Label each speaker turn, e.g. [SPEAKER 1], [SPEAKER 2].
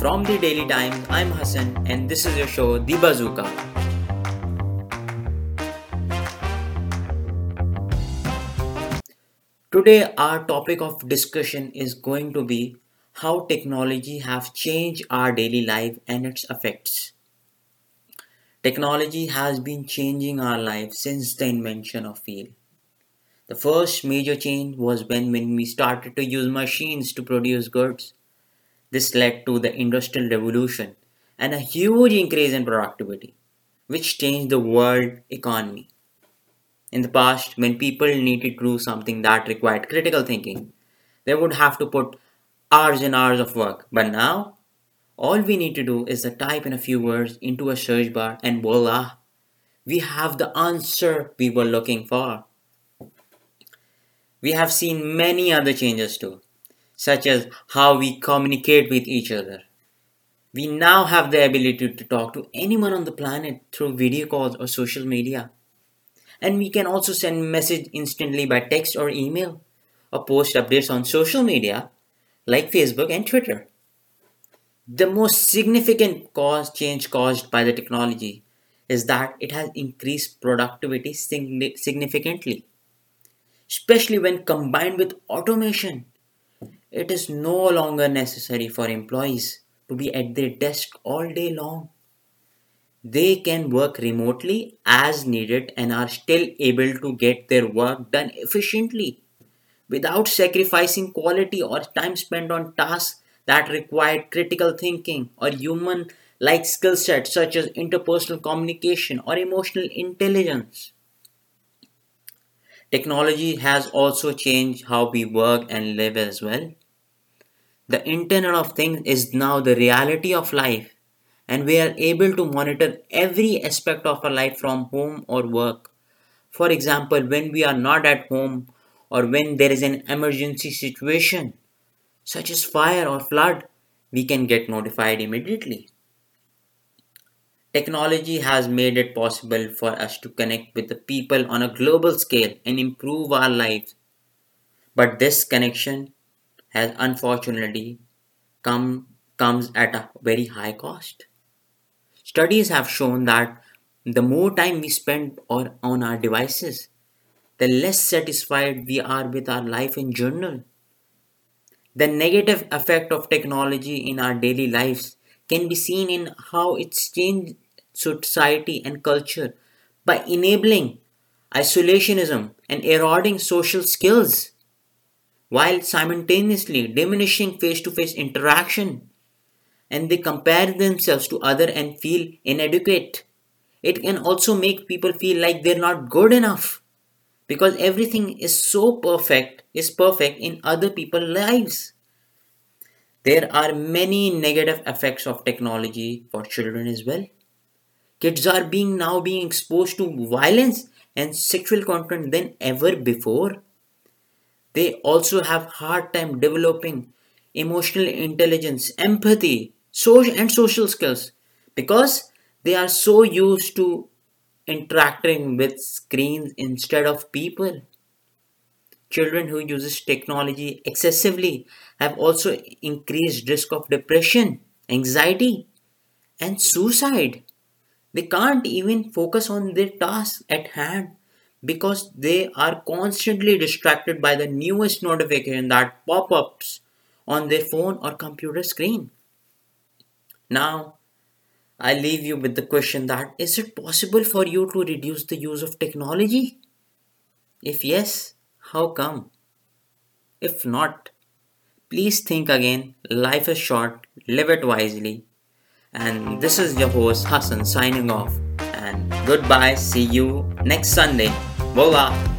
[SPEAKER 1] From the Daily Times, I'm Hassan and this is your show, The Bazooka. Today, our topic of discussion is going to be how technology have changed our daily life and its effects. Technology has been changing our life since the invention of wheel. The first major change was when, when we started to use machines to produce goods. This led to the Industrial Revolution and a huge increase in productivity, which changed the world economy. In the past, when people needed to do something that required critical thinking, they would have to put hours and hours of work. But now, all we need to do is to type in a few words into a search bar and voila, we have the answer we were looking for. We have seen many other changes too, such as how we communicate with each other. We now have the ability to talk to anyone on the planet through video calls or social media. And we can also send message instantly by text or email or post updates on social media like Facebook and Twitter. The most significant cause change caused by the technology is that it has increased productivity significantly, especially when combined with automation. It is no longer necessary for employees to be at their desk all day long. They can work remotely as needed and are still able to get their work done efficiently without sacrificing quality or time spent on tasks that require critical thinking or human like skill sets such as interpersonal communication or emotional intelligence. Technology has also changed how we work and live as well. The Internet of Things is now the reality of life and we are able to monitor every aspect of our life from home or work. For example, when we are not at home or when there is an emergency situation, such as fire or flood, we can get notified immediately. Technology has made it possible for us to connect with the people on a global scale and improve our lives. But this connection has unfortunately come comes at a very high cost. Studies have shown that the more time we spend or on our devices, the less satisfied we are with our life in general. The negative effect of technology in our daily lives can be seen in how it's changed society and culture by enabling isolationism and eroding social skills while simultaneously diminishing face to face interaction and they compare themselves to other and feel inadequate. It can also make people feel like they're not good enough because everything is so perfect is perfect in other people's lives. There are many negative effects of technology for children as well. Kids are being now being exposed to violence and sexual content than ever before they also have hard time developing emotional intelligence empathy social and social skills because they are so used to interacting with screens instead of people. Children who uses technology excessively have also increased risk of depression anxiety and suicide. They can't even focus on their task at hand because they are constantly distracted by the newest notification that pop-ups on their phone or computer screen now, I leave you with the question that is it possible for you to reduce the use of technology? If yes, how come? If not, please think again. Life is short, live it wisely. And this is your host Hassan signing off. And goodbye. See you next Sunday. Voila.